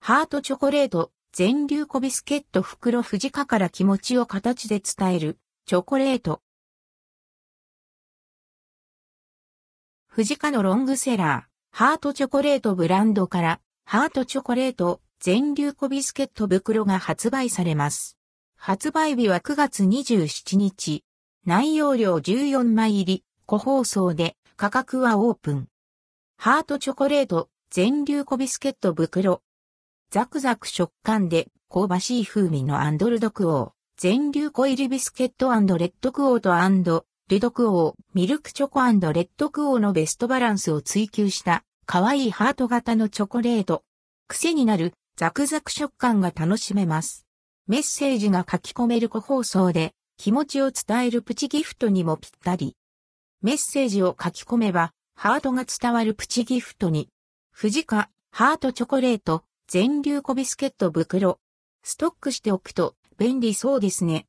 ハートチョコレート、全粒粉ビスケット袋藤かから気持ちを形で伝える、チョコレート。藤かのロングセラー、ハートチョコレートブランドから、ハートチョコレート、全粒粉ビスケット袋が発売されます。発売日は9月27日。内容量14枚入り、個包装で、価格はオープン。ハートチョコレート、全粒粉ビスケット袋。ザクザク食感で香ばしい風味のアンドルドクオー。全粒粉入りビスケットレッドクオーとアンドルドクオー、ミルクチョコレッドクオーのベストバランスを追求した可愛いハート型のチョコレート。癖になるザクザク食感が楽しめます。メッセージが書き込める個包装で気持ちを伝えるプチギフトにもぴったり。メッセージを書き込めばハートが伝わるプチギフトに。藤かハートチョコレート全粒粉ビスケット袋。ストックしておくと便利そうですね。